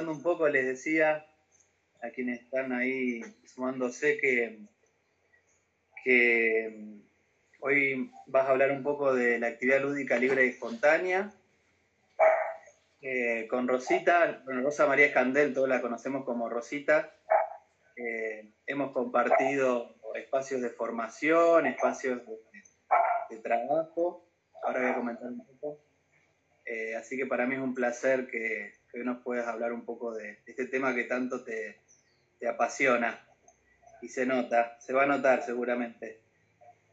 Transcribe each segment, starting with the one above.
un poco, les decía a quienes están ahí sumándose que, que hoy vas a hablar un poco de la actividad lúdica libre y espontánea. Eh, con Rosita, bueno, Rosa María Escandel, todos la conocemos como Rosita. Eh, hemos compartido espacios de formación, espacios de, trabajo. Ahora voy a comentar un poco. Eh, así que para mí es un placer que, que hoy nos puedas hablar un poco de, este tema que tanto te, te, apasiona. Y se nota, se va a notar seguramente.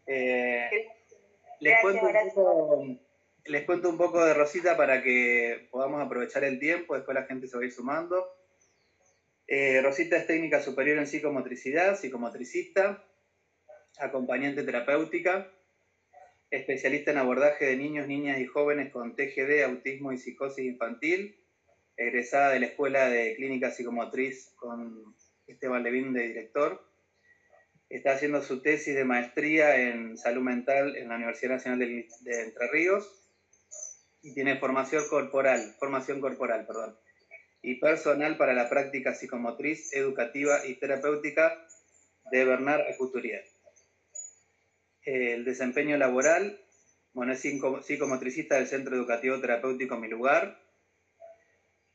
les cuento un poco les cuento un poco de Rosita para que podamos aprovechar el tiempo, después la gente se va a ir sumando. Eh, Rosita es técnica superior en psicomotricidad, psicomotricista, acompañante terapéutica, especialista en abordaje de niños, niñas y jóvenes con TGD, autismo y psicosis infantil, egresada de la Escuela de Clínica Psicomotriz con Esteban Levín de director. Está haciendo su tesis de maestría en salud mental en la Universidad Nacional de Entre Ríos y tiene formación corporal, formación corporal, perdón, y personal para la práctica psicomotriz, educativa y terapéutica de Bernard Couturier. El desempeño laboral, bueno, es psicomotricista del Centro Educativo Terapéutico Mi Lugar,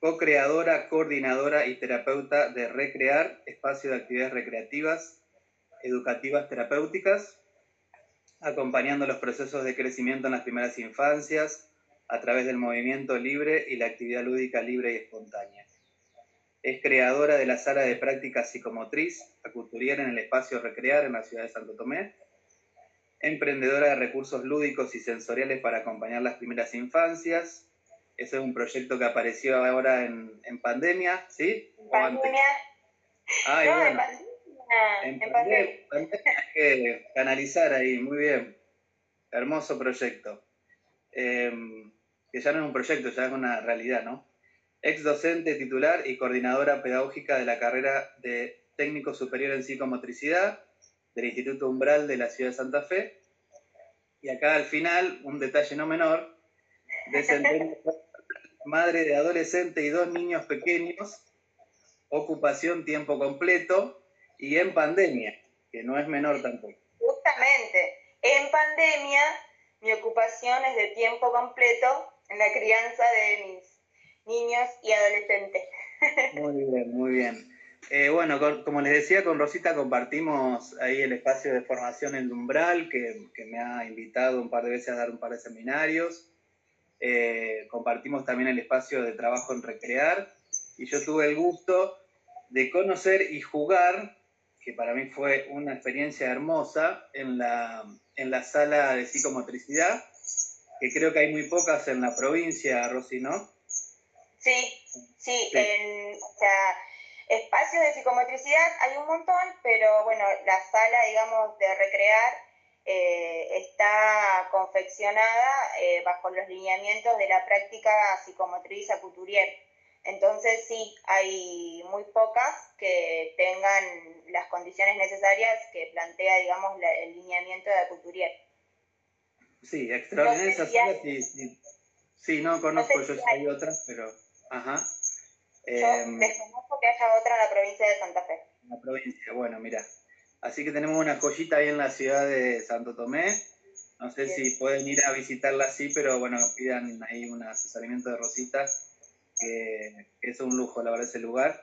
co-creadora, coordinadora y terapeuta de Recrear, espacio de actividades recreativas, educativas, terapéuticas, acompañando los procesos de crecimiento en las primeras infancias, a través del movimiento libre y la actividad lúdica libre y espontánea. Es creadora de la sala de práctica psicomotriz Acuturier en el espacio Recrear en la ciudad de Santo Tomé. Emprendedora de recursos lúdicos y sensoriales para acompañar las primeras infancias. Ese es un proyecto que apareció ahora en, pandemia, ¿sí? Pandemia. Ah, no, en pandemia. En, pandemia. Hay que canalizar ahí, muy bien. Hermoso proyecto. Em, que ya no es un proyecto, ya es una realidad, ¿no? Ex docente titular y coordinadora pedagógica de la carrera de técnico superior en psicomotricidad del Instituto Umbral de la ciudad de Santa Fe. Y acá al final, un detalle no menor, madre de adolescente y dos niños pequeños, ocupación tiempo completo y en pandemia, que no es menor tampoco. Justamente, en pandemia mi ocupación es de tiempo completo en la crianza de mis niños y adolescentes. Muy bien, muy bien. Eh, bueno, como les decía, con Rosita compartimos ahí el espacio de formación en Umbral, que, me ha invitado un par de veces a dar un par de seminarios. Eh, compartimos también el espacio de trabajo en Recrear, y yo tuve el gusto de conocer y jugar, que para mí fue una experiencia hermosa, en la, en la sala de psicomotricidad, que creo que hay muy pocas en la provincia, Rosy, ¿no? Sí, sí, En, o sea, espacios de psicomotricidad hay un montón, pero bueno, la sala, digamos, de recrear eh, está confeccionada eh, bajo los lineamientos de la práctica psicomotriz a Couturier. Entonces sí, hay muy pocas que tengan las condiciones necesarias que plantea, digamos, el lineamiento de Couturier. Sí, extraordinaria sí, sí. no conozco, yo hay otras, pero... Ajá. Yo em, desconozco que haya otra en la provincia de Santa Fe. En la provincia, bueno, mira. Así que tenemos una joyita ahí en la ciudad de Santo Tomé. No sé si pueden ir a visitarla así, pero bueno, pidan ahí un asesoramiento de Rosita, que, es un lujo, la verdad, ese lugar.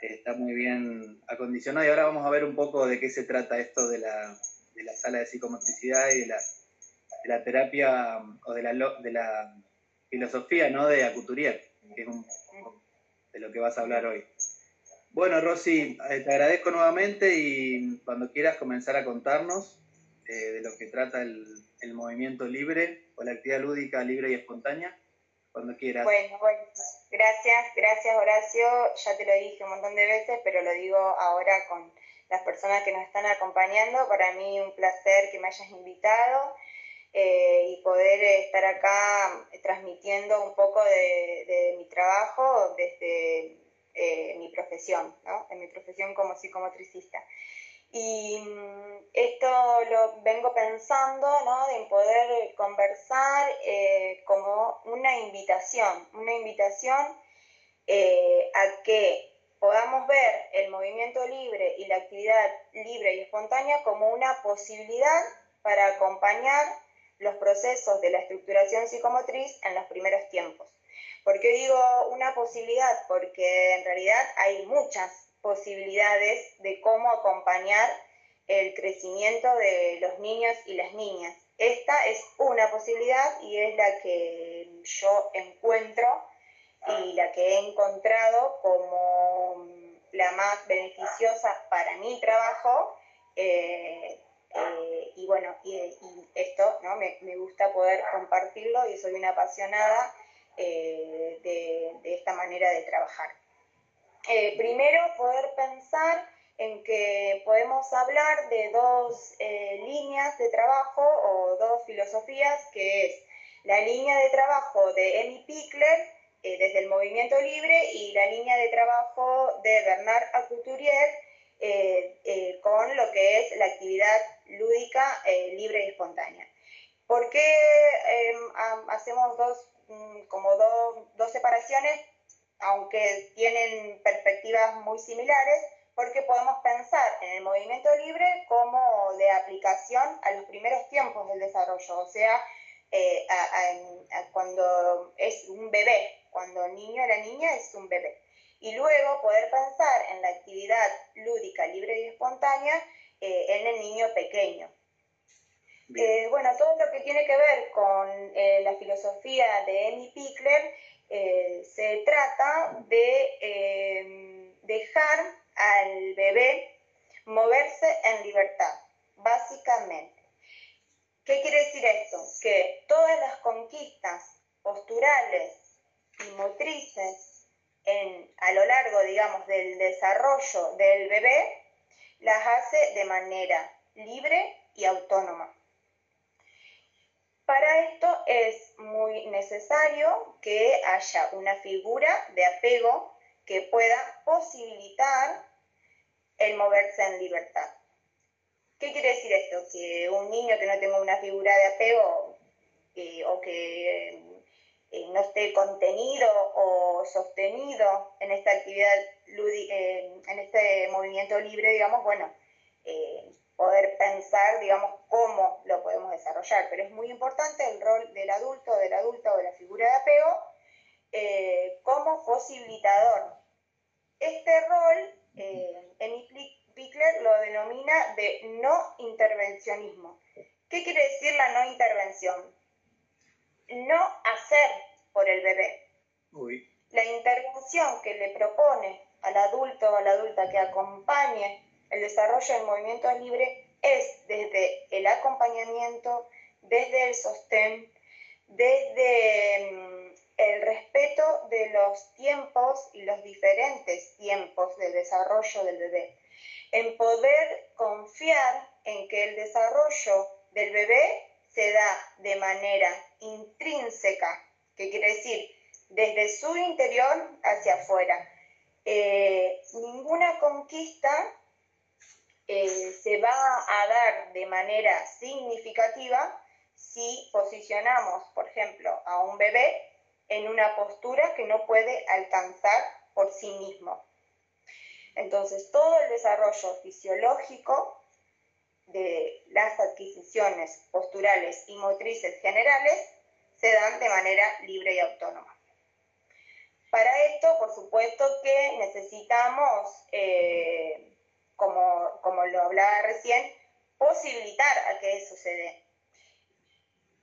Está muy bien acondicionado. Y ahora vamos a ver un poco de qué se trata esto de la, de la sala de psicomotricidad y de la de la terapia o de la, de la filosofía ¿no? de Acuturier, que es de lo que vas a hablar hoy. Bueno, Rosy, eh, te agradezco nuevamente y cuando quieras comenzar a contarnos eh, de lo que trata el, movimiento libre o la actividad lúdica libre y espontánea, cuando quieras. Bueno, bueno, gracias, gracias Horacio, ya te lo dije un montón de veces, pero lo digo ahora con las personas que nos están acompañando. Para mí un placer que me hayas invitado eh, y poder estar acá transmitiendo un poco de, mi trabajo desde eh, mi profesión, ¿no? en mi profesión como psicomotricista. Y mm, esto lo vengo pensando, ¿no? De poder conversar eh, como una invitación, una invitación eh, a que podamos ver el movimiento libre y la actividad libre y espontánea como una posibilidad para acompañar los procesos de la estructuración psicomotriz en los primeros tiempos. ¿Por qué digo una posibilidad? Porque en realidad hay muchas posibilidades de cómo acompañar el crecimiento de los niños y las niñas. Esta es una posibilidad y es la que yo encuentro y la que he encontrado como la más beneficiosa para mi trabajo. Eh, eh, y bueno, y, esto ¿no? me, gusta poder compartirlo y soy una apasionada eh, de, esta manera de trabajar. primero, poder pensar en que podemos hablar de dos líneas de trabajo o dos filosofías, que es la línea de trabajo de Emi Pickler, eh, desde el movimiento libre y la línea de trabajo de Bernard Acouturier eh, eh, con lo que es la actividad lúdica libre y espontánea. ¿Por qué em, hacemos dos, mm, como dos, separaciones, aunque tienen perspectivas muy similares? Porque podemos pensar en el movimiento libre como de aplicación a los primeros tiempos del desarrollo, o sea, cuando es un bebé, cuando el niño o niña es un bebé. Y luego poder pensar en la actividad lúdica, libre y espontánea eh, en el niño pequeño. Eh, bueno, todo lo que tiene que ver con eh, la filosofía de Amy Pickler se trata de dejar al bebé moverse en libertad, básicamente. ¿Qué quiere decir esto? Que todas las conquistas posturales y motrices a lo largo, digamos, del desarrollo del bebé, las hace de manera libre y autónoma. Para esto es muy necesario que haya una figura de apego que pueda posibilitar el moverse en libertad. ¿Qué quiere decir esto? Que un niño que no tenga una figura de apego eh, o que eh, no esté contenido o sostenido en esta actividad, eh, en este movimiento libre, digamos, bueno, poder pensar, digamos, cómo lo podemos desarrollar. Pero es muy importante el rol del adulto, del adulto o de la figura de apego como posibilitador. Este rol, Emi Pickler lo denomina de no intervencionismo. ¿Qué quiere decir la no intervención? no hacer por el bebé. La intervención que le propone al adulto o a la adulta que acompañe el desarrollo del movimiento libre es desde el acompañamiento, desde el sostén, desde mm, el respeto de los tiempos y los diferentes tiempos del desarrollo del bebé, en poder confiar en que el desarrollo del bebé se da de manera intrínseca, que quiere decir desde su interior hacia afuera. Eh, ninguna conquista eh, se va a dar de manera significativa si posicionamos, por ejemplo, a un bebé en una postura que no puede alcanzar por sí mismo. Entonces, todo el desarrollo fisiológico de las adquisiciones posturales y motrices generales se dan de manera libre y autónoma. Para esto, por supuesto que necesitamos, eh, como, como lo hablaba recién, posibilitar a que eso se dé.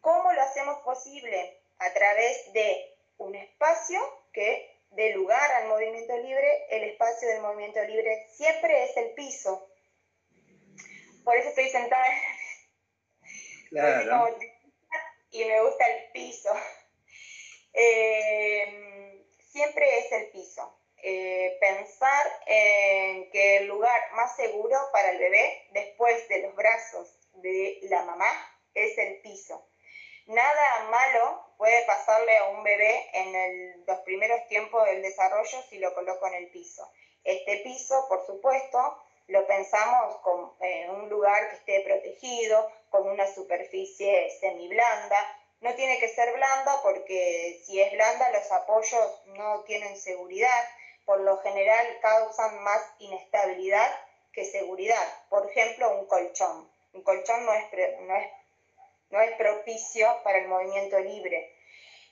¿Cómo lo hacemos posible? A través de un espacio que dé lugar al movimiento libre. El espacio del movimiento libre siempre es el piso, por eso estoy sentada claro. y me gusta el piso. Eh, siempre es el piso. Eh, pensar en que el lugar más seguro para el bebé después de los brazos de la mamá es el piso. Nada malo puede pasarle a un bebé en los primeros tiempos del desarrollo si lo coloco en el piso. Este piso, por supuesto, lo pensamos como un lugar que esté protegido, con una superficie semiblanda, No tiene que ser blanda porque si es blanda los apoyos no tienen seguridad, por lo general causan más inestabilidad que seguridad. Por ejemplo, un colchón. Un colchón no es, no es, no es propicio para el movimiento libre,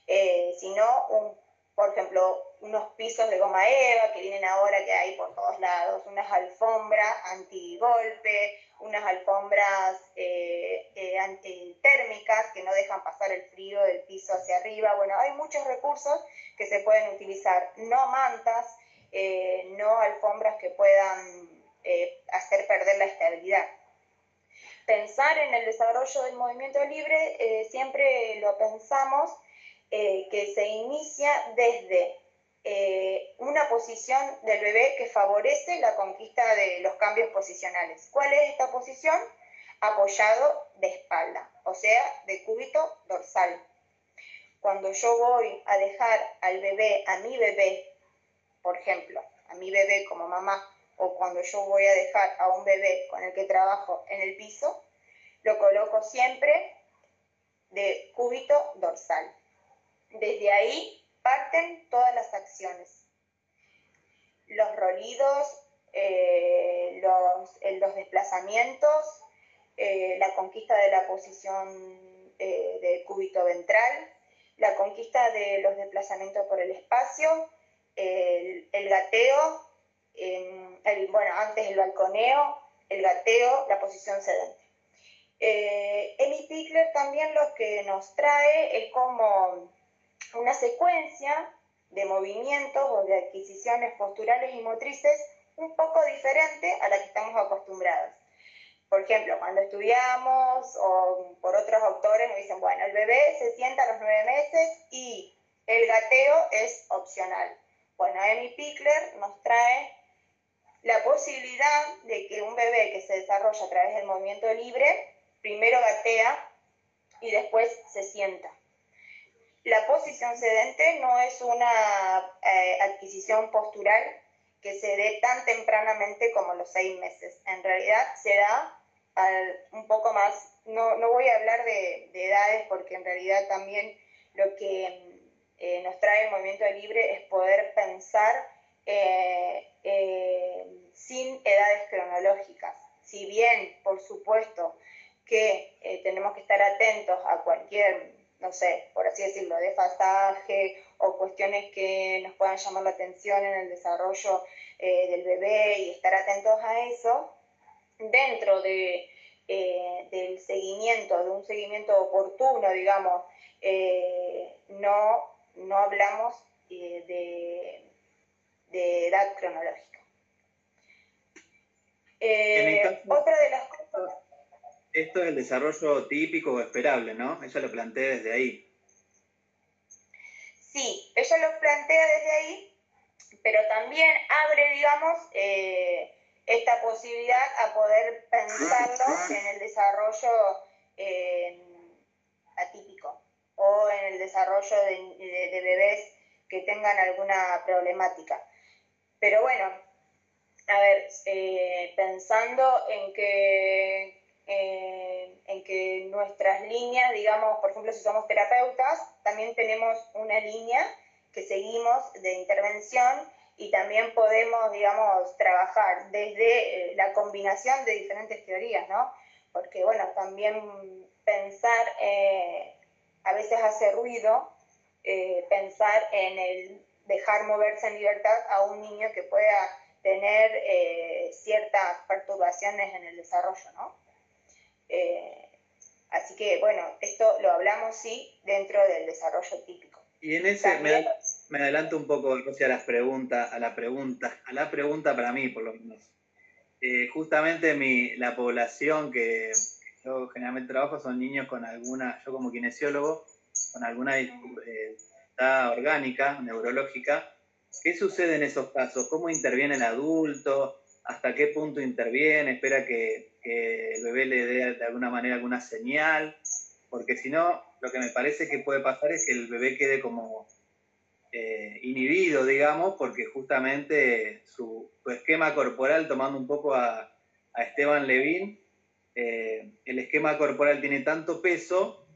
eh, sino, un, por ejemplo, unos pisos de goma eva que vienen ahora que hay por todos lados, unas alfombras antigolpe, unas alfombras eh, eh, antitérmicas que no dejan pasar el frío del piso hacia arriba. Bueno, hay muchos recursos que se pueden utilizar, no mantas, eh, no alfombras que puedan hacer perder la estabilidad. Pensar en el desarrollo del movimiento libre, siempre lo pensamos que se inicia desde eh, una posición del bebé que favorece la conquista de los cambios posicionales. ¿Cuál es esta posición? Apoyado de espalda, o sea, de cúbito dorsal. Cuando yo voy a dejar al bebé, a mi bebé, por ejemplo, a mi bebé como mamá, o cuando yo voy a dejar a un bebé con el que trabajo en el piso, lo coloco siempre de cúbito dorsal. Desde ahí parten todas las acciones. Los rolidos, eh, los, desplazamientos, eh, la conquista de la posición eh, del cúbito ventral, la conquista de los desplazamientos por el espacio, el, gateo, bueno, antes el balconeo, el gateo, la posición sedente. Emi Pickler también lo que nos trae es como una secuencia de movimientos o de adquisiciones posturales y motrices un poco diferente a la que estamos acostumbrados. Por ejemplo, cuando estudiamos o por otros autores nos dicen, bueno, el bebé se sienta a los nueve meses y el gateo es opcional. Bueno, Amy Pickler nos trae la posibilidad de que un bebé que se desarrolla a través del movimiento libre, primero gatea y después se sienta. La posición sedente no es una eh, adquisición postural que se dé tan tempranamente como los seis meses. En realidad se da un poco más, no, voy a hablar de, edades porque en realidad también lo que eh, nos trae el movimiento libre es poder pensar eh, sin edades cronológicas. Si bien, por supuesto, que tenemos que estar atentos a cualquier no sé, por así decirlo, desfasaje o cuestiones que nos puedan llamar la atención en el desarrollo eh, del bebé y estar atentos a eso, dentro de, eh, del seguimiento, de un seguimiento oportuno, digamos, eh, no, no hablamos de, de, edad cronológica. otra de las cosas esto es el desarrollo típico o esperable, ¿no? Ella lo plantea desde ahí. Sí, ella lo plantea desde ahí, pero también abre, digamos, eh, esta posibilidad a poder pensarlo en el desarrollo eh, atípico o en el desarrollo de, bebés que tengan alguna problemática. Pero bueno, a ver, eh, pensando en que eh, en que nuestras líneas, digamos, por ejemplo, si somos terapeutas, también tenemos una línea que seguimos de intervención y también podemos, digamos, trabajar desde eh, la combinación de diferentes teorías, ¿no? Porque, bueno, también pensar a veces hace ruido, pensar en el dejar moverse en libertad a un niño que pueda tener ciertas perturbaciones en el desarrollo, ¿no? Eh, así que, bueno, esto lo hablamos sí dentro del desarrollo típico. Y en ese me, adelanto un poco a las preguntas, a la pregunta, a la pregunta para mí por lo menos. Eh, justamente mi, la población que yo generalmente trabajo son niños con alguna, yo como kinesiólogo, con alguna dificultad orgánica, neurológica. ¿Qué sucede en esos casos? ¿Cómo interviene el adulto? ¿Hasta qué punto interviene? ¿Espera que que el bebé le dé de alguna manera alguna señal, porque si no, lo que me parece que puede pasar es que el bebé quede como eh, inhibido, digamos, porque justamente su, esquema corporal, tomando un poco a, Esteban Levin, eh, el esquema corporal tiene tanto peso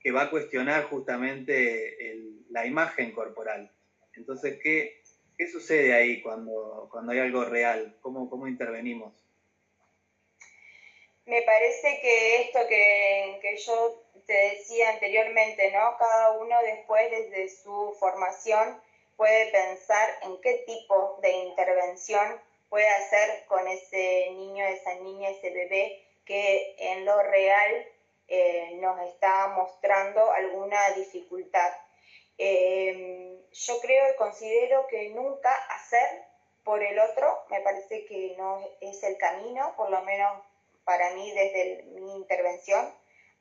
que va a cuestionar justamente la imagen corporal. Entonces, ¿qué, ¿qué, sucede ahí cuando, cuando hay algo real? ¿Cómo, ¿Cómo intervenimos? Me parece que esto que, que yo te decía anteriormente, ¿no? Cada uno después desde su formación puede pensar en qué tipo de intervención puede hacer con ese niño, esa niña, ese bebé que en lo real eh, nos está mostrando alguna dificultad. Em, yo creo y considero que nunca hacer por el otro me parece que no es el camino, por lo menos para mí desde mi intervención,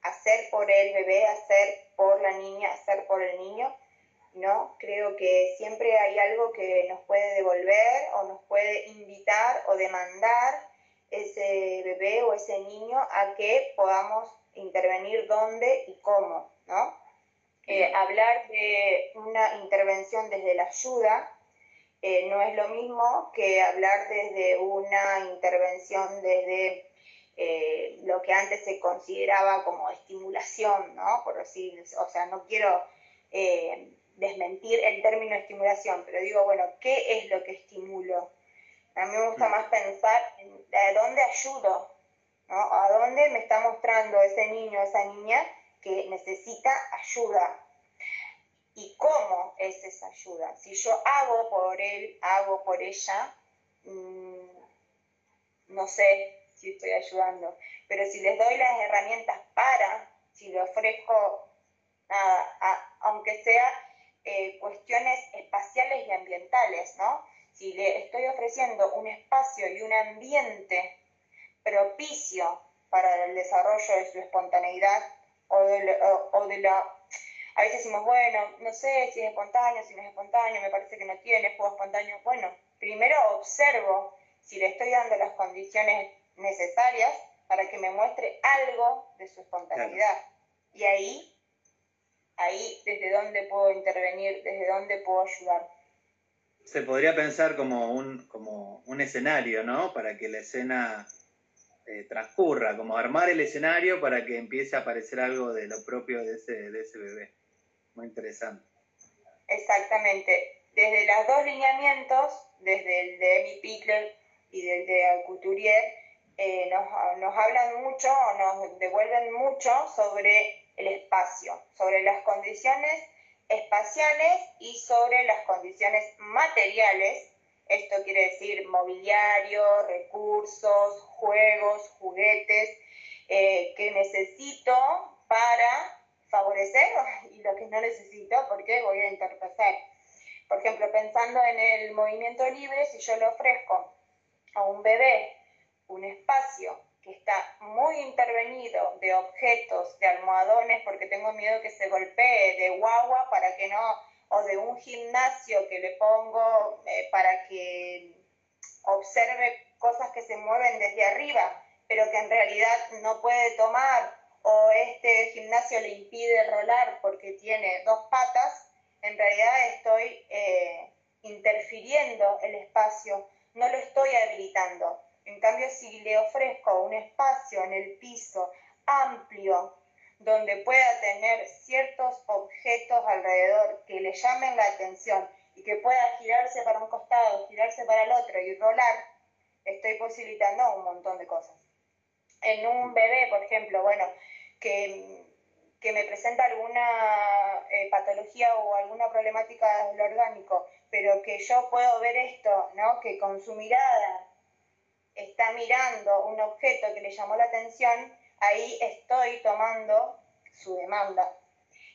hacer por el bebé, hacer por la niña, hacer por el niño, ¿no? Creo que siempre hay algo que nos puede devolver o nos puede invitar o demandar ese bebé o ese niño a que podamos intervenir dónde y cómo, ¿no? Eh, hablar de una intervención desde la ayuda eh, no es lo mismo que hablar desde una intervención desde eh, lo que antes se consideraba como estimulación, ¿no? Por decir, o sea, no quiero desmentir el término estimulación, pero digo, bueno, ¿qué es lo que estimulo? A mí me gusta más pensar en de dónde ayudo, ¿no? A dónde me está mostrando ese niño, esa niña que necesita ayuda. ¿Y cómo es esa ayuda? Si yo hago por él, hago por ella, mm, no sé si estoy ayudando. Pero si les doy las herramientas para, si le ofrezco nada, aunque sea eh, cuestiones espaciales y ambientales, ¿no? Si le estoy ofreciendo un espacio y un ambiente propicio para el desarrollo de su espontaneidad o de, la... A veces decimos, bueno, no sé si es espontáneo, si no es espontáneo, me parece que no tiene juego espontáneo. Bueno, primero observo si le estoy dando las condiciones necesarias para que me muestre algo de su espontaneidad. Y ahí ahí desde dónde puedo intervenir, desde dónde puedo ayudar. Se podría pensar como un, como un escenario, ¿no? Para que la escena eh, transcurra, como armar el escenario para que empiece a aparecer algo de lo propio de ese, de ese bebé. Muy interesante. Exactamente. Desde los dos lineamientos, desde el de Emi Pickler y del de Couturier, eh, nos, nos hablan mucho, nos devuelven mucho sobre el espacio, sobre las condiciones espaciales y sobre las condiciones materiales. Esto quiere decir mobiliario, recursos, juegos, juguetes eh, que necesito para favorecer y lo que no necesito porque voy a interpretar. Por ejemplo, pensando en el movimiento libre, si yo le ofrezco a un bebé un espacio que está muy intervenido de objetos, de almohadones, porque tengo miedo que se golpee, de guagua para que no, o de un gimnasio que le pongo eh, para que observe cosas que se mueven desde arriba, pero que en realidad no puede tomar, o este gimnasio le impide rolar porque tiene dos patas, en realidad estoy eh, interfiriendo el espacio, no lo estoy habilitando. En cambio, si le ofrezco un espacio en el piso amplio, donde pueda tener ciertos objetos alrededor que le llamen la atención y que pueda girarse para un costado, girarse para el otro y rolar, estoy posibilitando un montón de cosas. En un bebé, por ejemplo, bueno, que, me presenta alguna eh, patología o alguna problemática del orgánico, pero que yo puedo ver esto, ¿no? Que con su mirada está mirando un objeto que le llamó la atención, ahí estoy tomando su demanda.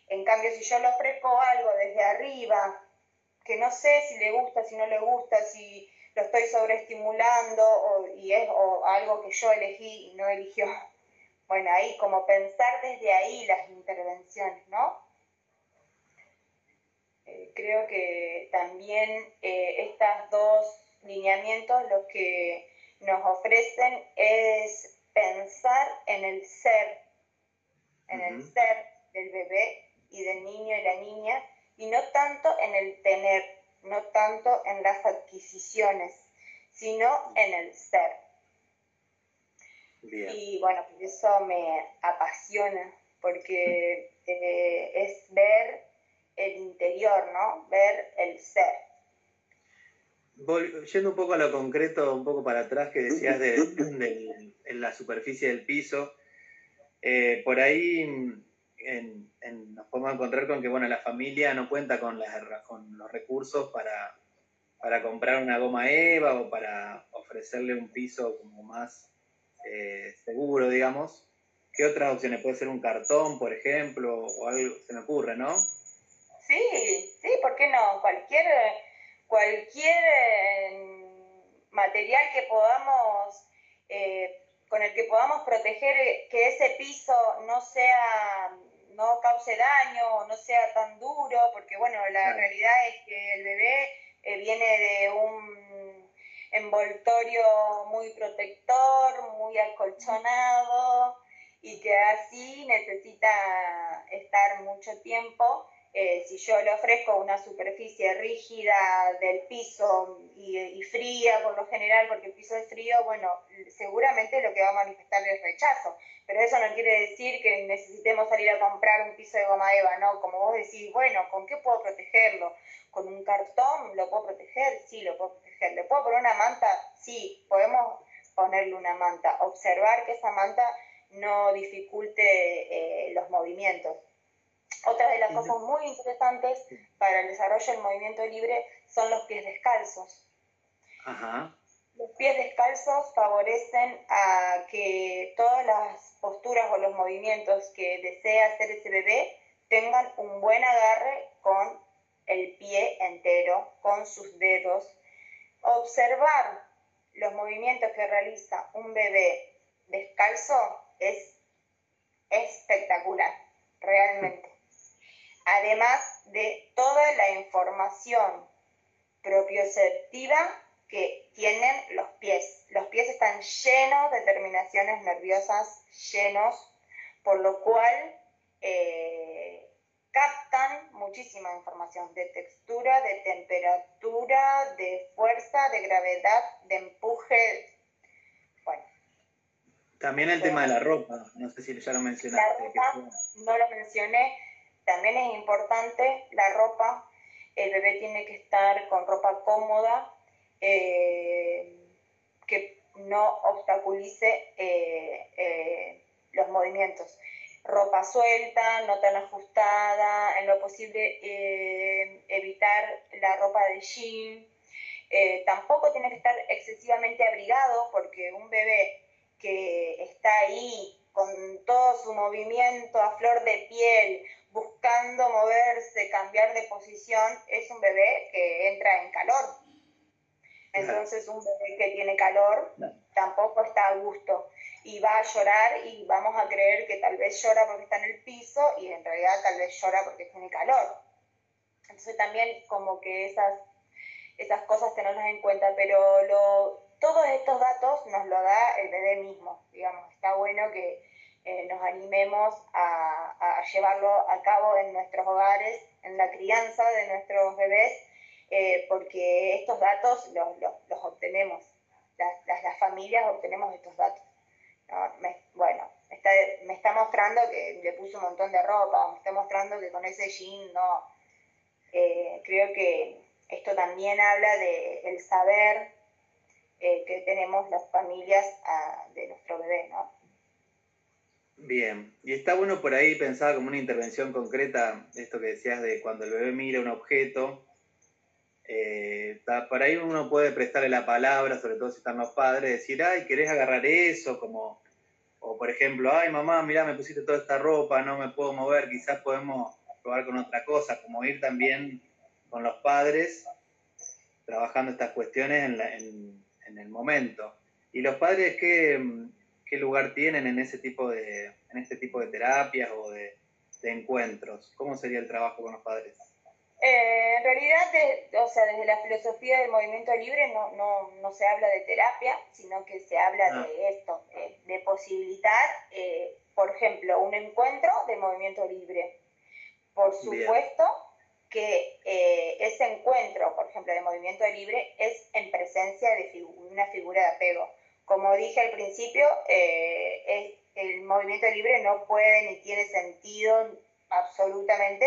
En cambio, si yo le ofrezco algo desde arriba, que no sé si le gusta, si no le gusta, si lo estoy sobreestimulando o, y es algo que yo elegí y no eligió, bueno, ahí como pensar desde ahí las intervenciones, ¿no? Eh, creo que también eh, estos dos lineamientos los que nos ofrecen es pensar en el ser, en el ser del bebé y del niño y la niña, y no tanto en el tener, no tanto en las adquisiciones, sino en el ser. Y bueno, eso me apasiona, porque eh, es ver el interior, ¿no? Ver el ser. Yendo un poco a lo concreto, un poco para atrás que decías de, la superficie del piso, eh, por ahí nos podemos encontrar con que bueno, la familia no cuenta con, los recursos para, para, comprar una goma EVA o para ofrecerle un piso como más eh, seguro, digamos. ¿Qué otras opciones? Puede ser un cartón, por ejemplo, o algo, se me ocurre, ¿no? Sí, sí, ¿por qué no? Cualquier, cualquier eh, material que podamos, eh, con el que podamos proteger que ese piso no sea, no cause daño, no sea tan duro, porque bueno, la realidad es que el bebé eh, viene de un envoltorio muy protector, muy acolchonado y que así necesita estar mucho tiempo eh, si yo le ofrezco una superficie rígida del piso y, fría por lo general, porque el piso es frío, bueno, seguramente lo que va a manifestar es rechazo. Pero eso no quiere decir que necesitemos salir a comprar un piso de goma eva, ¿no? Como vos decís, bueno, ¿con qué puedo protegerlo? ¿Con un cartón lo puedo proteger? Sí, lo puedo proteger. ¿Le puedo poner una manta? Sí, podemos ponerle una manta. Observar que esa manta no dificulte eh, los movimientos otra de las cosas muy interesantes para el desarrollo del movimiento libre son los pies descalzos. Los pies descalzos favorecen a que todas las posturas o los movimientos que desea hacer ese bebé tengan un buen agarre con el pie entero, con sus dedos. Observar los movimientos que realiza un bebé descalzo es espectacular, realmente además de toda la información propioceptiva que tienen los pies. Los pies están llenos de terminaciones nerviosas, llenos, por lo cual eh, captan muchísima información de textura, de temperatura, de fuerza, de gravedad, de empuje. Bueno. También el tema de la ropa, no sé si ya lo mencionaste. La ropa, no lo mencioné, también es importante la ropa, el bebé tiene que estar con ropa cómoda, eh, que no obstaculice eh, eh, los movimientos. Ropa suelta, no tan ajustada, en lo posible evitar la ropa de jean. tampoco tiene que estar excesivamente abrigado porque un bebé que está ahí con todo su movimiento a flor de piel, buscando moverse, cambiar de posición, es un bebé que entra en calor. Entonces un bebé que tiene calor tampoco está a gusto y va a llorar y vamos a creer que tal vez llora porque está en el piso y en realidad tal vez llora porque tiene calor. Entonces también como que esas, esas cosas tenerlas en cuenta, pero lo, todos estos datos nos lo da el bebé mismo, digamos, está bueno que eh, nos animemos a, llevarlo a cabo en nuestros hogares, en la crianza de nuestros bebés, eh, porque estos datos los, obtenemos, las, familias obtenemos estos datos. bueno, me está mostrando que le puso un montón de ropa, me está mostrando que con ese jean no. Eh, creo que esto también habla del el saber que tenemos las familias ah, de nuestro bebé, ¿no? Bien, y está bueno por ahí pensar como una intervención concreta, esto que decías de cuando el bebé mira un objeto, eh, por ahí uno puede prestarle la palabra, sobre todo si están los padres, decir, ay, ¿querés agarrar eso? Como, o por ejemplo, ay, mamá, mira, me pusiste toda esta ropa, no me puedo mover, quizás podemos probar con otra cosa, como ir también con los padres trabajando estas cuestiones en, en el momento. Y los padres que qué lugar tienen en ese tipo de, en este tipo de terapias o de, encuentros? ¿Cómo sería el trabajo con los padres? Eh, en realidad, o sea, desde la filosofía del movimiento libre no, no, no se habla de terapia, sino que se habla ah. de esto, de posibilitar, eh, por ejemplo, un encuentro de movimiento libre. Por supuesto que eh, ese encuentro, por ejemplo, de movimiento libre es en presencia de una figura de apego como dije al principio, eh, el movimiento libre no puede ni tiene sentido absolutamente,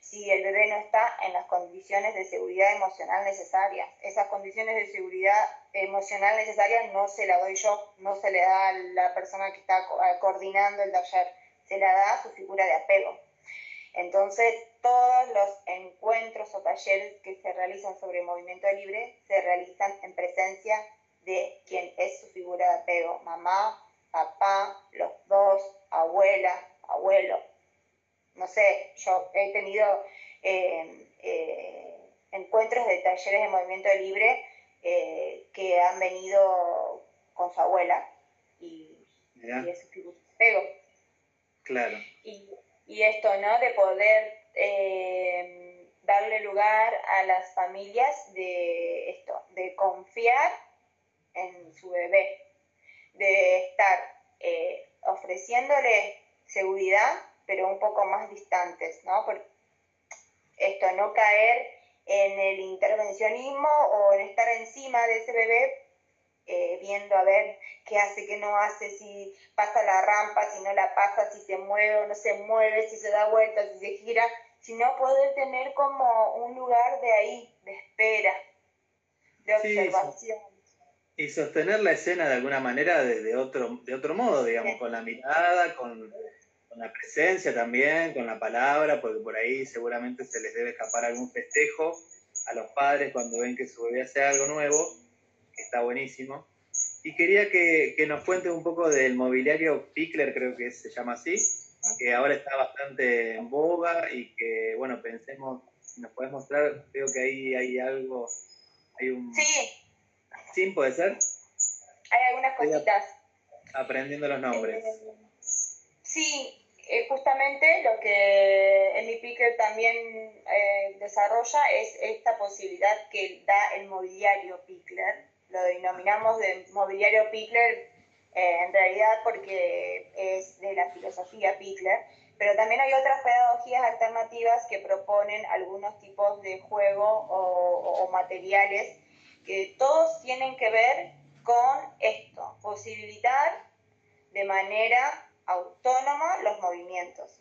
si el bebé no está en las condiciones de seguridad emocional necesarias. Esas condiciones de seguridad emocional necesarias no se la doy yo, no se le da a la persona que está coordinando el taller, se la da a su figura de apego. Entonces, todos los encuentros o talleres que se realizan sobre movimiento libre se realizan en presencia de quien es su figura de apego, mamá, papá, los dos, abuela, abuelo. No sé, yo he tenido eh, eh, encuentros de talleres de movimiento libre eh, que han venido con su abuela y, es su figura de apego. Claro. Y, y esto, ¿no? De poder darle lugar a las familias de esto, de confiar en su bebé, de estar eh, ofreciéndole seguridad, pero un poco más distantes, ¿no? Por esto, no caer en el intervencionismo o en estar encima de ese bebé, eh, viendo a ver qué hace, qué no hace, si pasa la rampa, si no la pasa, si se mueve o no se mueve, si se da vuelta, si se gira, sino poder tener como un lugar de ahí, de espera, de observación y sostener la escena de alguna manera de, otro, de otro modo, digamos, con la mirada, con, la presencia también, con la palabra, porque por ahí seguramente se les debe escapar algún festejo a los padres cuando ven que su bebé hace algo nuevo, que está buenísimo. Y quería que, que nos cuente un poco del mobiliario Pickler, creo que se llama así, que ahora está bastante en boga y que, bueno, pensemos, si nos puedes mostrar, creo que ahí hay algo, hay un... Sí, ¿Puede ser? Hay algunas cositas. Aprendiendo los nombres. Eh, sí, eh, justamente lo que Emi Picker también eh, desarrolla es esta posibilidad que da el mobiliario Pickler. Lo denominamos de mobiliario Pickler en realidad porque es de la filosofía Pickler, pero también hay otras pedagogías alternativas que proponen algunos tipos de juego o materiales que todos tienen que ver con esto, posibilitar de manera autónoma los movimientos.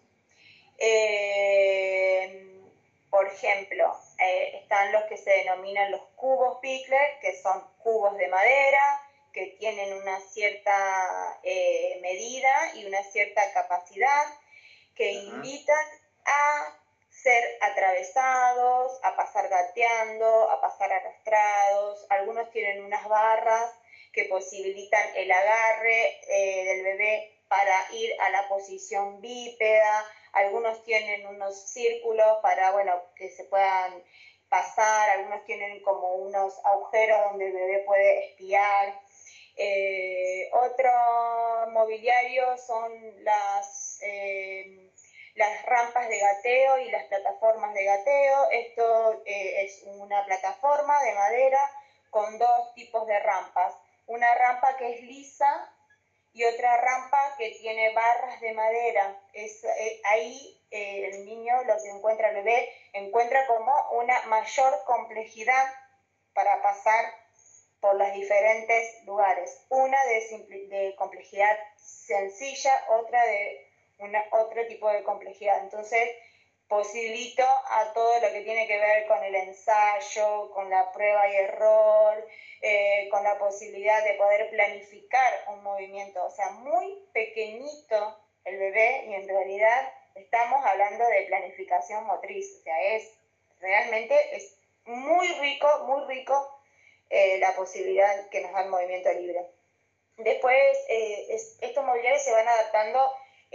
Eh, por ejemplo, eh, están los que se denominan los cubos Pickler, que son cubos de madera, que tienen una cierta eh, medida y una cierta capacidad, que invitan a ser atravesados, a pasar gateando, a pasar arrastrados. Algunos tienen unas barras que posibilitan el agarre eh, del bebé para ir a la posición bípeda. Algunos tienen unos círculos para, bueno, que se puedan pasar. Algunos tienen como unos agujeros donde el bebé puede espiar. Eh, otro mobiliario son las... Eh, las rampas de gateo y las plataformas de gateo. Esto eh, es una plataforma de madera con dos tipos de rampas. Una rampa que es lisa y otra rampa que tiene barras de madera. Es, eh, ahí eh, el niño, lo que encuentra el bebé, encuentra como una mayor complejidad para pasar por los diferentes lugares. Una de, de complejidad sencilla, otra de otro tipo de complejidad. Entonces, posibilito a todo lo que tiene que ver con el ensayo, con la prueba y error, eh, con la posibilidad de poder planificar un movimiento. O sea, muy pequeñito el bebé y en realidad estamos hablando de planificación motriz. O sea, es realmente es muy rico, muy rico eh, la posibilidad que nos da el movimiento libre. Después, eh, estos mobiliarios se van adaptando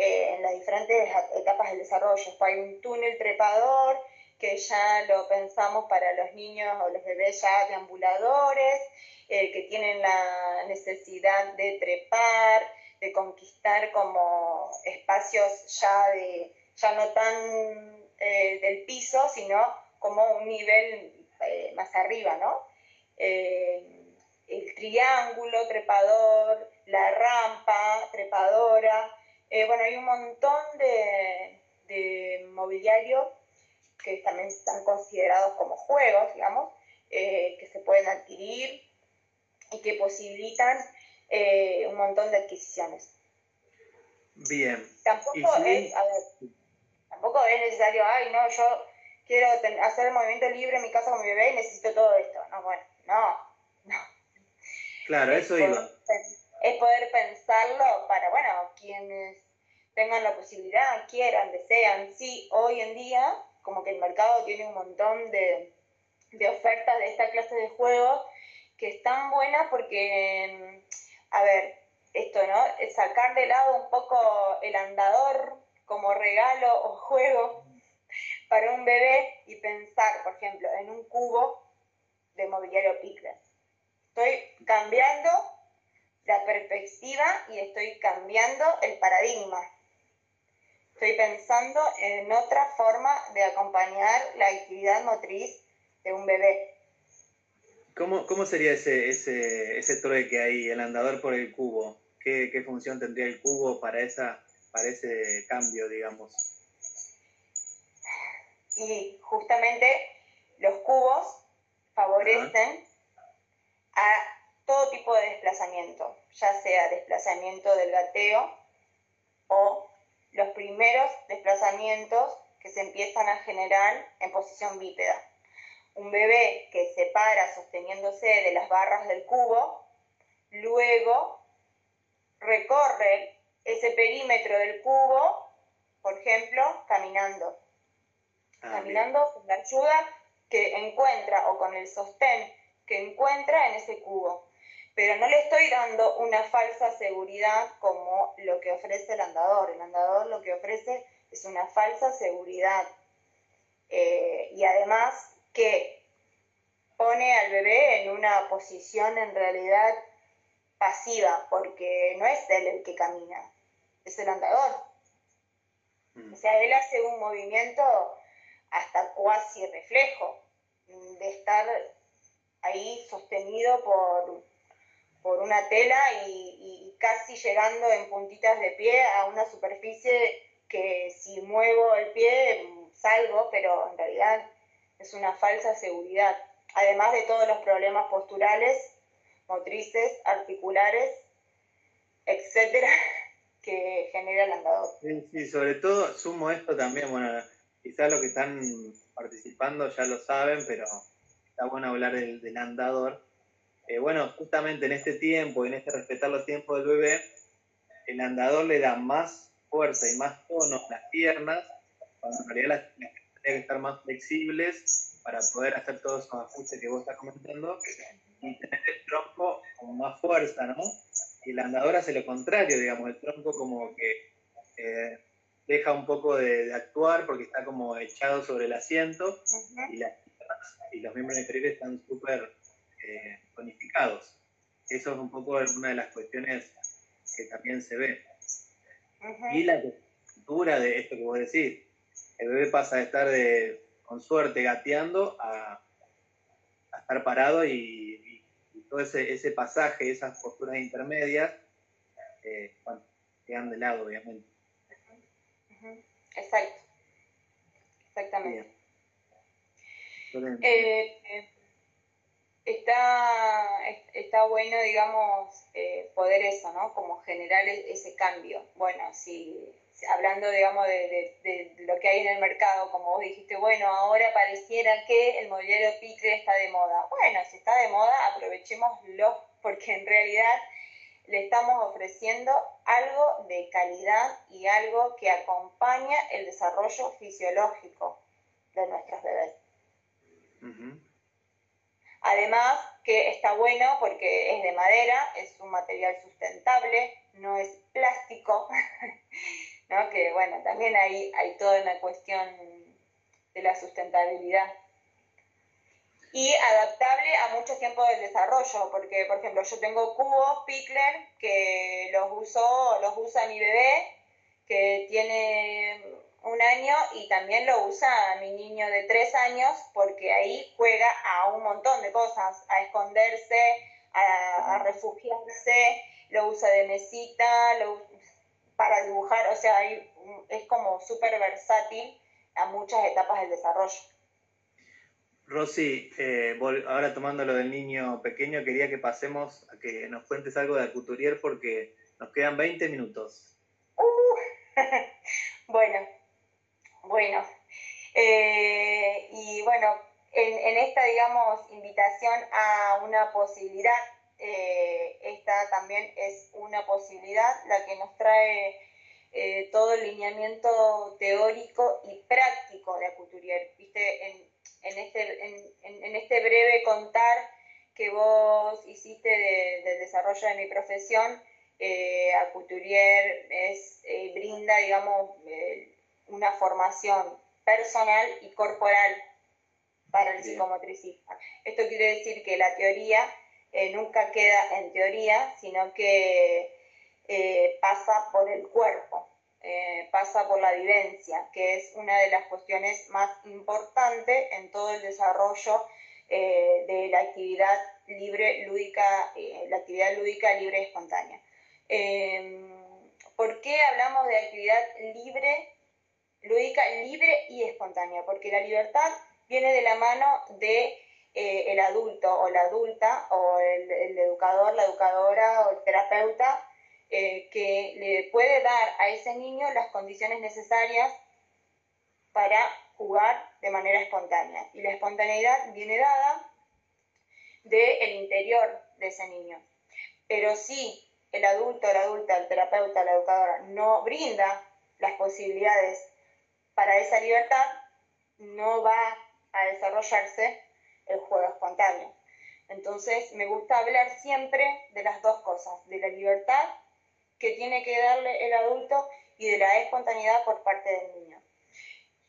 eh, en las diferentes etapas del desarrollo. Hay un túnel trepador que ya lo pensamos para los niños o los bebés ya deambuladores, eh, que tienen la necesidad de trepar, de conquistar como espacios ya, de, ya no tan eh, del piso, sino como un nivel más arriba, ¿no? el triángulo trepador, la rampa trepadora, eh, bueno, hay un montón de, mobiliario que también están considerados como juegos, digamos, eh, que se pueden adquirir y que posibilitan eh, un montón de adquisiciones. Bien. Tampoco es, a ver, Tampoco es necesario, ay, no, yo quiero hacer el movimiento libre en mi casa con mi bebé y necesito todo esto. No, bueno, no, no. Claro, eso iba. Es poder pensarlo para, bueno, quienes tengan la posibilidad, quieran, desean. Sí, hoy en día, como que el mercado tiene un montón de, de ofertas de esta clase de juegos que están buenas porque, a ver, esto, ¿no? Sacar de lado un poco el andador como regalo o juego para un bebé y pensar, por ejemplo, en un cubo de mobiliario Pickler. Estoy cambiando la perspectiva y estoy cambiando el paradigma. Estoy pensando en otra forma de acompañar la actividad motriz de un bebé. ¿Cómo, cómo sería ese, ese, ese trueque ahí, el andador por el cubo? ¿Qué, ¿Qué, función tendría el cubo para, esa, para ese cambio, digamos? Y justamente los cubos favorecen a todo tipo de desplazamiento, ya sea desplazamiento del gateo o los primeros desplazamientos que se empiezan a generar en posición bípeda. Un bebé que se para sosteniéndose de las barras del cubo, luego recorre ese perímetro del cubo, por ejemplo, caminando. Ah, caminando con la ayuda que encuentra o con el sostén que encuentra en ese cubo. Pero no le estoy dando una falsa seguridad como lo que ofrece el andador. El andador lo que ofrece es una falsa seguridad. Eh, y además que pone al bebé en una posición en realidad pasiva, porque no es él el que camina, es el andador. Mm. O sea, él hace un movimiento hasta cuasi reflejo, de estar ahí sostenido por, por una tela y, casi llegando en puntitas de pie a una superficie que si muevo el pie salgo, pero en realidad es una falsa seguridad. Además de todos los problemas posturales, motrices, articulares, etcétera, que genera el andador. Sí, sí, sobre todo sumo esto también, bueno, quizás los que están participando ya lo saben, pero está bueno hablar del, andador. Eh, bueno, justamente en este tiempo, en este respetar los tiempos del bebé, el andador le da más fuerza y más tono a las piernas, cuando en realidad las piernas tienen que estar más flexibles para poder hacer todos esos ajustes que vos estás comentando. Y tener el tronco con más fuerza, ¿no? Y el andador hace lo contrario, digamos, el tronco como que eh, deja un poco de, actuar porque está como echado sobre el asiento. Y, y, los miembros inferiores están súper eh, tonificados. Eso es un poco una de las cuestiones que también se ve. Y la estructura de esto que vos decís, el bebé pasa de estar de, con suerte gateando a, estar parado y, todo ese, ese, pasaje, esas posturas intermedias, eh, quedan de lado, obviamente. Exacto. Exactamente. Eh, eh, está, está bueno, digamos, eh, poder eso, ¿no? Como generar e-, ese cambio. Bueno, si hablando, digamos, de, lo que hay en el mercado, como vos dijiste, bueno, ahora pareciera que el mobiliario Pitre está de moda. Bueno, si está de moda, aprovechémoslo, porque en realidad le estamos ofreciendo algo de calidad y algo que acompaña el desarrollo fisiológico de nuestros bebés. Además, que está bueno porque es de madera, es un material sustentable, no es plástico, ¿no? que bueno, también hay, toda una cuestión de la sustentabilidad y adaptable a muchos tiempos del desarrollo, porque por ejemplo yo tengo cubos Pickler que los uso, los usa mi bebé que tiene un año y también lo usa mi niño de tres años porque ahí juega a un montón de cosas, a esconderse, a, refugiarse, lo usa de mesita, lo, para dibujar, o sea, es como súper versátil a muchas etapas del desarrollo. Rosy, eh, ahora tomando lo del niño pequeño, quería que pasemos a que nos cuentes algo de Couturier porque nos quedan 20 minutos. Uh, bueno, Bueno, eh, y bueno, en, esta, digamos, invitación a una posibilidad, eh, esta también es una posibilidad la que nos trae eh, todo el lineamiento teórico y práctico de Acuturier. ¿Viste? En, este, en, este breve contar que vos hiciste del desarrollo de mi profesión, eh, Acuturier brinda, digamos, una formación personal y corporal para el psicomotricista. Esto quiere decir que la teoría nunca queda en teoría, sino que eh, pasa por el cuerpo, eh, pasa por la vivencia, que es una de las cuestiones más importantes en todo el desarrollo eh, de la actividad libre, lúdica, la actividad lúdica libre y espontánea. Em, ¿Por qué hablamos de actividad libre, lúdica, libre y espontánea? Porque la libertad viene de la mano de el adulto o la adulta o el, educador, la educadora o el terapeuta eh, que le puede dar a ese niño las condiciones necesarias para jugar de manera espontánea. Y la espontaneidad viene dada del interior de ese niño. Pero si el adulto, la adulta, el terapeuta, la educadora no brinda las posibilidades para esa libertad, no va a desarrollarse el juego espontáneo. Entonces, me gusta hablar siempre de las dos cosas, de la libertad que tiene que darle el adulto y de la espontaneidad por parte del niño.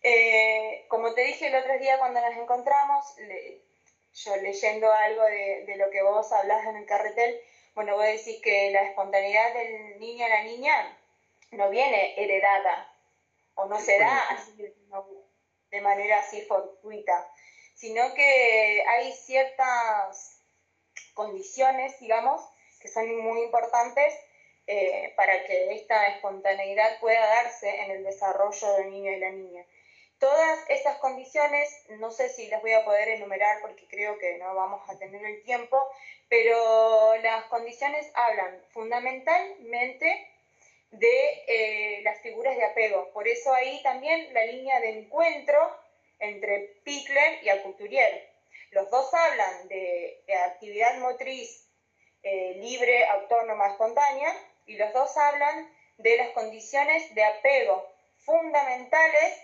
Eh, como te dije el otro día cuando nos encontramos, yo leyendo algo de, lo que vos hablás en el carretel, bueno, vos decís que la espontaneidad del niño a la niña no viene heredada o no se da de manera así fortuita, sino que hay ciertas condiciones, digamos, que son muy importantes eh, para que esta espontaneidad pueda darse en el desarrollo del niño y la niña. Todas esas condiciones, no sé si las voy a poder enumerar porque creo que no vamos a tener el tiempo, pero las condiciones hablan fundamentalmente de eh, las figuras de apego. Por eso ahí también la línea de encuentro entre Pickler y Alcouturier. Los dos hablan de, actividad motriz eh, libre, autónoma, espontánea, y los dos hablan de las condiciones de apego fundamentales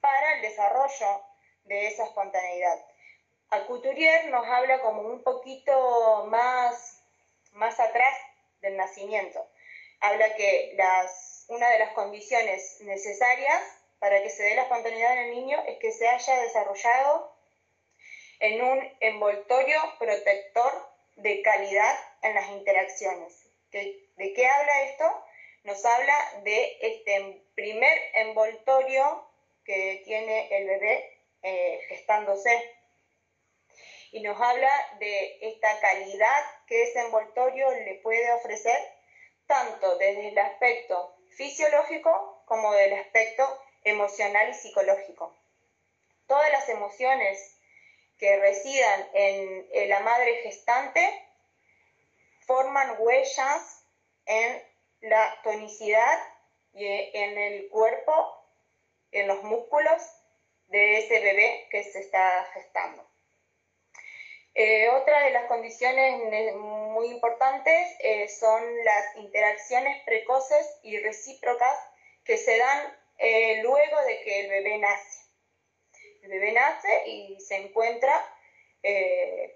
para el desarrollo de esa espontaneidad. Alcouturier nos habla como un poquito más, más atrás del nacimiento. Habla que una de las condiciones necesarias para que se dé la espontaneidad en el niño es que se haya desarrollado en un envoltorio protector de calidad en las interacciones. ¿De qué habla esto? Nos habla de este primer envoltorio que tiene el bebé eh, gestándose. Y nos habla de esta calidad que ese envoltorio le puede ofrecer, tanto desde el aspecto fisiológico como del aspecto emocional y psicológico. Todas las emociones que residan en la madre gestante forman huellas en la tonicidad y en el cuerpo, en los músculos de ese bebé que se está gestando. Eh, otra de las condiciones muy importantes eh, son las interacciones precoces y recíprocas que se dan eh, luego de que el bebé nace. El bebé nace y se encuentra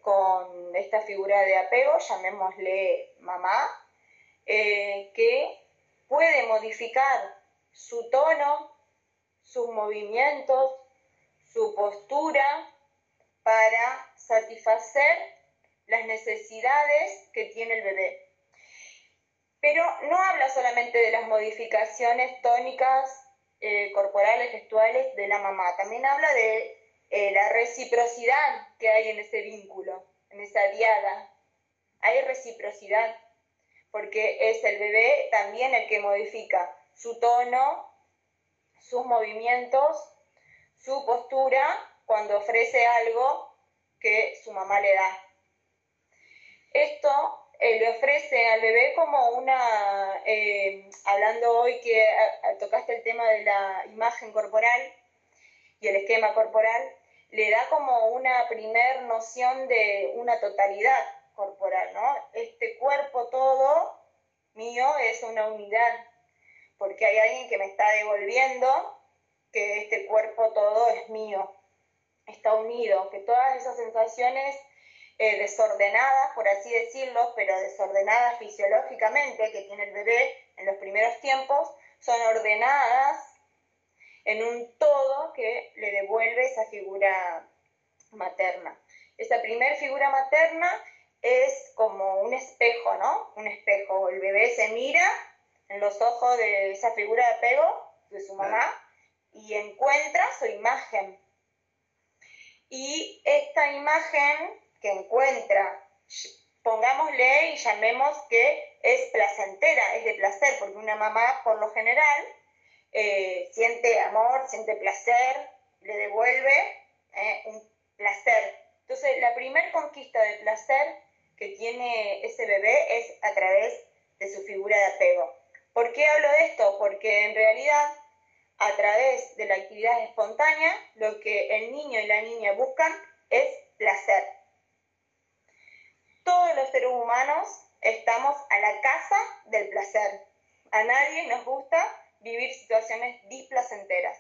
con esta figura de apego, llamémosle mamá, que puede modificar su tono, sus movimientos, su postura para satisfacer las necesidades que tiene el bebé. Pero no habla solamente de las modificaciones tónicas, eh, corporales, gestuales de la mamá, también habla de eh, la reciprocidad que hay en ese vínculo, en esa diada. Hay reciprocidad, porque es el bebé también el que modifica su tono, sus movimientos, su postura cuando ofrece algo que su mamá le da. Esto eh, le ofrece al bebé como una, eh, hablando hoy que tocaste el tema de la imagen corporal y el esquema corporal, le da como una primer noción de una totalidad corporal, ¿no? Este cuerpo todo mío es una unidad, porque hay alguien que me está devolviendo que este cuerpo todo es mío, está unido, que todas esas sensaciones eh, desordenadas, por así decirlo, pero desordenadas fisiológicamente que tiene el bebé en los primeros tiempos, son ordenadas en un todo que le devuelve esa figura materna. Esa primer figura materna es como un espejo, ¿no? Un espejo. El bebé se mira en los ojos de esa figura de apego de su mamá y encuentra su imagen. Y esta imagen que encuentra, pongámosle y llamemos que es placentera, es de placer, porque una mamá por lo general eh, siente amor, siente placer, le devuelve eh, un placer. Entonces, la primera conquista de placer que tiene ese bebé es a través de su figura de apego. ¿Por qué hablo de esto? Porque en realidad, a través de la actividad espontánea, lo que el niño y la niña buscan es placer. Todos los seres humanos estamos a la casa del placer. A nadie nos gusta vivir situaciones displacenteras.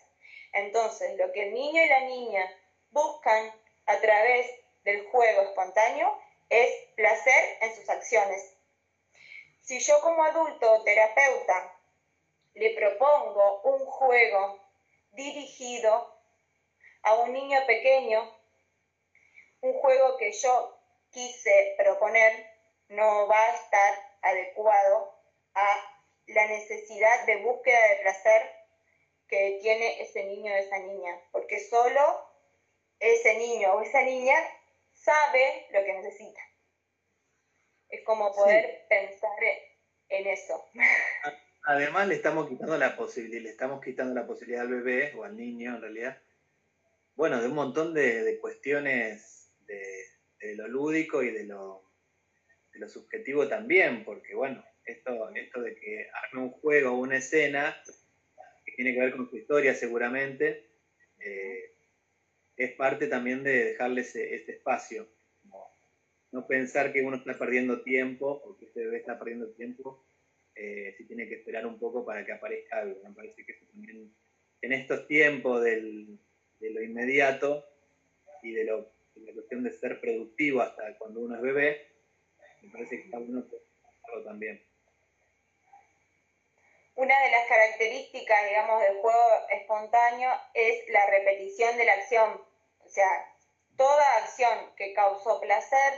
Entonces, lo que el niño y la niña buscan a través del juego espontáneo es placer en sus acciones. Si yo como adulto terapeuta le propongo un juego dirigido a un niño pequeño, un juego que yo quise proponer no va a estar adecuado a la necesidad de búsqueda de placer que tiene ese niño o esa niña, porque solo ese niño o esa niña sabe lo que necesita. Es como poder pensar en eso. Además le estamos quitando la posibilidad, le estamos quitando la posibilidad al bebé o al niño en realidad, bueno, de un montón de, cuestiones de, lo lúdico y de lo, de lo subjetivo también, porque bueno, esto, esto de que arme un juego o una escena que tiene que ver con su historia seguramente, eh, es parte también de darle ese, espacio. no pensar que uno está perdiendo tiempo o que este bebé está perdiendo tiempo eh, si tiene que esperar un poco para que aparezca algo. Me parece que eso también, en estos tiempos del, de lo inmediato y de, la cuestión de ser productivo hasta cuando uno es bebé, me parece que está bueno también. Una de las características, digamos, del juego espontáneo es la repetición de la acción. O sea, toda acción que causó placer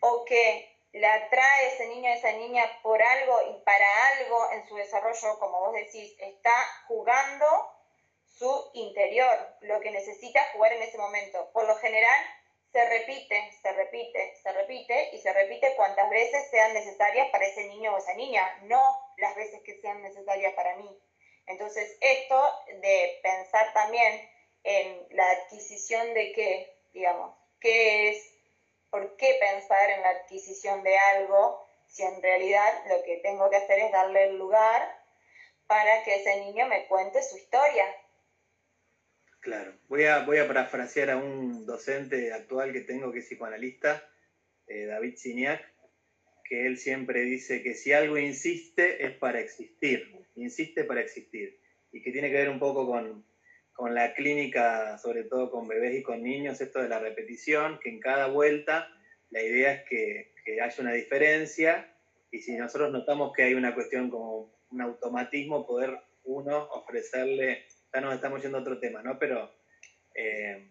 o que la atrae ese niño esa niña por algo y para algo en su desarrollo, como vos decís, está jugando su interior, lo que necesita jugar en ese momento. Por lo general, se repite, se repite, se repite y se repite cuantas veces sean necesarias para ese niño o esa niña, no las veces que sean necesarias para mí. Entonces, esto de pensar también en la adquisición de qué, digamos, qué es, por qué pensar en la adquisición de algo, si en realidad lo que tengo que hacer es darle el lugar para que ese niño me cuente su historia, Claro, voy a, voy a parafrasear a un docente actual que tengo que es psicoanalista, eh, David Signac, que él siempre dice que si algo insiste es para existir, insiste para existir, y que tiene que ver un poco con, con la clínica, sobre todo con bebés y con niños, esto de la repetición, que en cada vuelta la idea es que, que haya una diferencia, y si nosotros notamos que hay una cuestión como un automatismo, poder uno ofrecerle ya nos estamos yendo a otro tema, ¿no? Pero eh,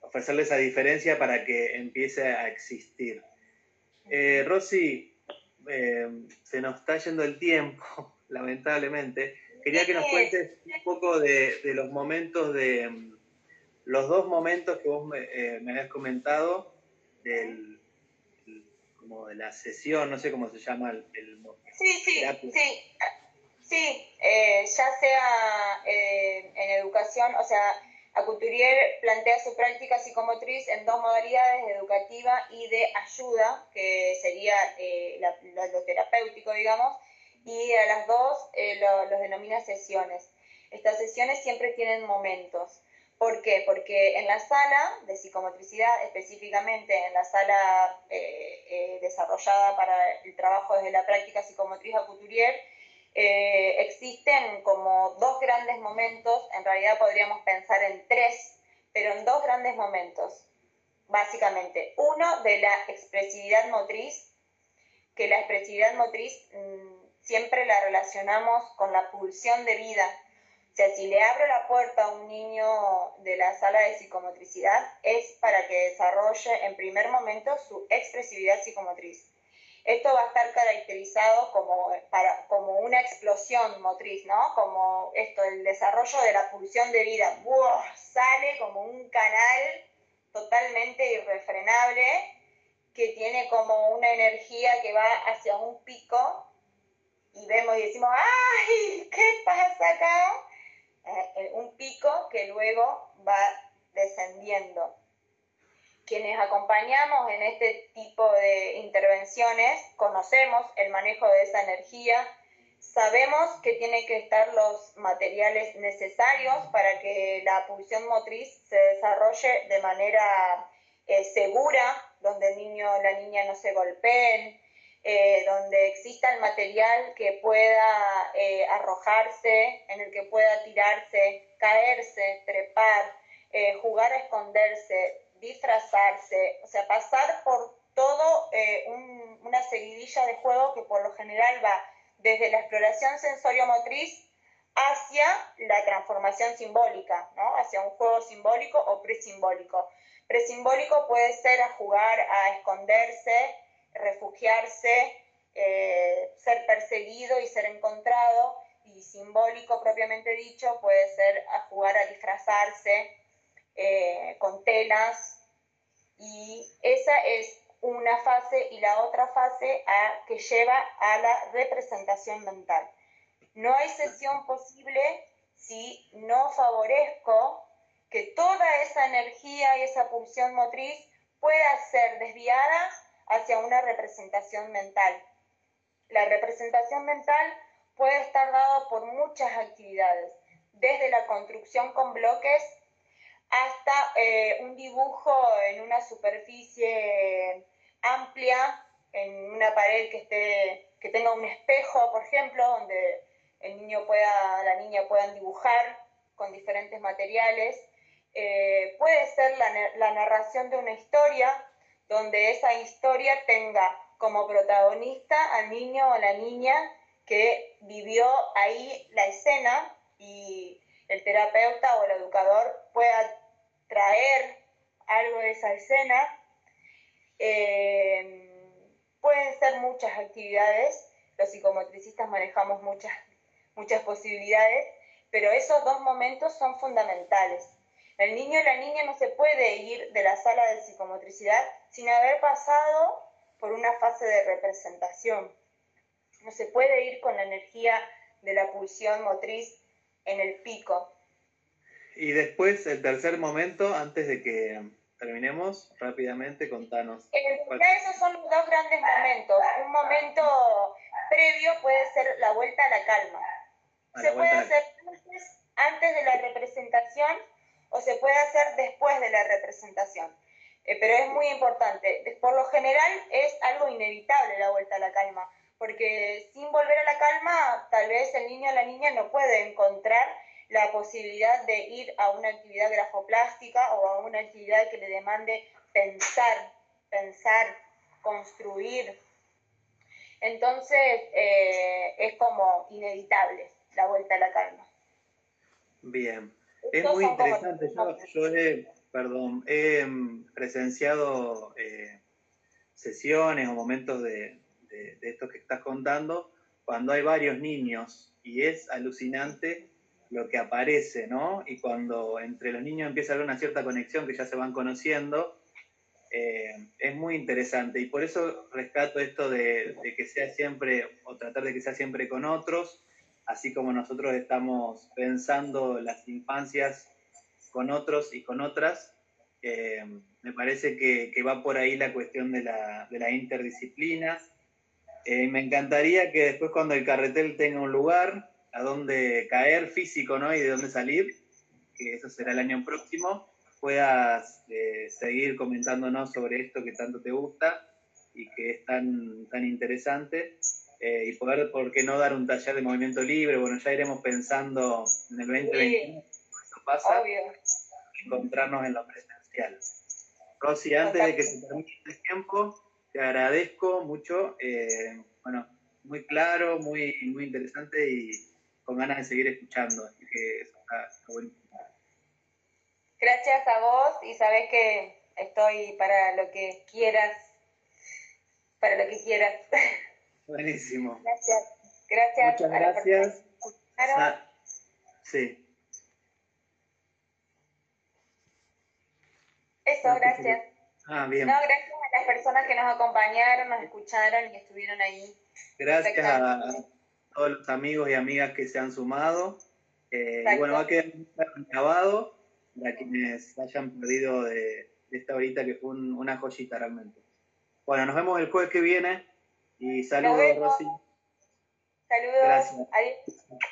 ofrecerle esa diferencia para que empiece a existir. Eh, Rosy, eh, se nos está yendo el tiempo, lamentablemente. Quería que nos cuentes un poco de, los momentos de los dos momentos que vos me, habías comentado del como de la sesión, no sé cómo se llama el, sí, sí, sí. Sí, eh, ya sea eh, en educación, o sea, Acuturier plantea su práctica psicomotriz en dos modalidades, educativa y de ayuda, que sería eh, lo terapéutico, digamos, y a las dos eh, los denomina sesiones. Estas sesiones siempre tienen momentos. ¿Por qué? Porque en la sala de psicomotricidad, específicamente en la sala eh, eh, desarrollada para el trabajo desde la práctica psicomotriz a Couturier, eh, existen como dos grandes momentos, en realidad podríamos pensar en tres, pero en dos grandes momentos, básicamente. Uno de la expresividad motriz, que la expresividad motriz mm, siempre la relacionamos con la pulsión de vida, o sea, si le abro la puerta a un niño de la sala de psicomotricidad, es para que desarrolle en primer momento su expresividad psicomotriz. Esto va a estar caracterizado como, para, como una explosión motriz, ¿no? Como esto, el desarrollo de la pulsión de vida. Sale como un canal totalmente irrefrenable que tiene como una energía que va hacia un pico y vemos y decimos, ¡ay! ¿Qué pasa acá? Eh, un pico que luego va descendiendo. Quienes acompañamos en este tipo de intervenciones conocemos el manejo de esa energía, sabemos que tienen que estar los materiales necesarios para que la pulsión motriz se desarrolle de manera eh, segura, donde el niño o la niña no se golpeen, eh, donde exista el material que pueda eh, arrojarse, en el que pueda tirarse, caerse, trepar, eh, jugar a esconderse, disfrazarse, o sea, pasar por todo una seguidilla de juego que por lo general va desde la exploración sensorio-motriz hacia la transformación simbólica, ¿no? hacia un juego simbólico o presimbólico. Presimbólico puede ser a jugar a esconderse, refugiarse, eh, ser perseguido y ser encontrado, y simbólico propiamente dicho puede ser a jugar a disfrazarse eh, con telas, y esa es una fase y la otra fase a, que lleva a la representación mental. No hay sesión posible si no favorezco que toda esa energía y esa pulsión motriz pueda ser desviada hacia una representación mental. La representación mental puede estar dada por muchas actividades, desde la construcción con bloques hasta eh, un dibujo en una superficie amplia, en una pared que, esté, que tenga un espejo, por ejemplo, donde el niño pueda, la niña puedan dibujar con diferentes materiales. Eh, puede ser la narración de una historia, donde esa historia tenga como protagonista al niño o la niña que vivió ahí la escena y el terapeuta o el educador pueda traer algo de esa escena. Eh, pueden ser muchas actividades, los psicomotricistas manejamos muchas, muchas posibilidades, pero esos dos momentos son fundamentales. El niño o la niña no se puede ir de la sala de psicomotricidad sin haber pasado por una fase de representación. No se puede ir con la energía de la pulsión motriz en el pico. Y después, el tercer momento, antes de que terminemos, rápidamente contanos. En esos son los dos grandes momentos. Un momento previo puede ser la vuelta a la calma. se puede hacer antes de la representación o se puede hacer después de la representación. Eh, pero es muy importante. Por lo general es algo inevitable la vuelta a la calma, porque sin volver a la calma, tal vez el niño o la niña no puede encontrar la posibilidad de ir a una actividad grafoplástica o a una actividad que le demande pensar, pensar, construir. Entonces eh, es como inevitable la vuelta a la calma. Bien. Es muy interesante. Yo, he, perdón, he mm, presenciado eh, sesiones o momentos de, de, estos que estás contando cuando hay varios niños y es alucinante lo que aparece, ¿no? Y cuando entre los niños empieza a haber una cierta conexión que ya se van conociendo, eh, es muy interesante. Y por eso rescato esto de, de, que sea siempre, o tratar de que sea siempre con otros, así como nosotros estamos pensando las infancias con otros y con otras. Eh, me parece que, va por ahí la cuestión de la, de interdisciplinas. Eh, me encantaría que después cuando el carretel tenga un lugar a donde caer físico ¿no? y de dónde salir, que eso será el año próximo, puedas eh, seguir comentándonos sobre esto que tanto te gusta y que es tan, tan interesante. Y poder, ¿por qué no dar un taller de movimiento libre? Bueno, ya iremos pensando en el 2021 pasa, encontrarnos en lo presencial. Rosy, antes de que se termine el tiempo, te agradezco mucho, eh, bueno, muy claro, muy, muy interesante y con ganas de seguir escuchando, así que eso está, Gracias a vos y sabes que estoy para lo que quieras, para lo que quieras. Buenísimo. Gracias. Gracias. Muchas gracias. sí. Eso, gracias. Ah, bien. No, gracias a las personas que nos acompañaron, nos escucharon y estuvieron ahí. Gracias a todos los amigos y amigas que se han sumado. Eh, y bueno, va a quedar grabado para quienes hayan perdido de, esta horita que fue una joyita realmente. Bueno, nos vemos el jueves que viene y saludos, Rosy. Saludos. Adiós.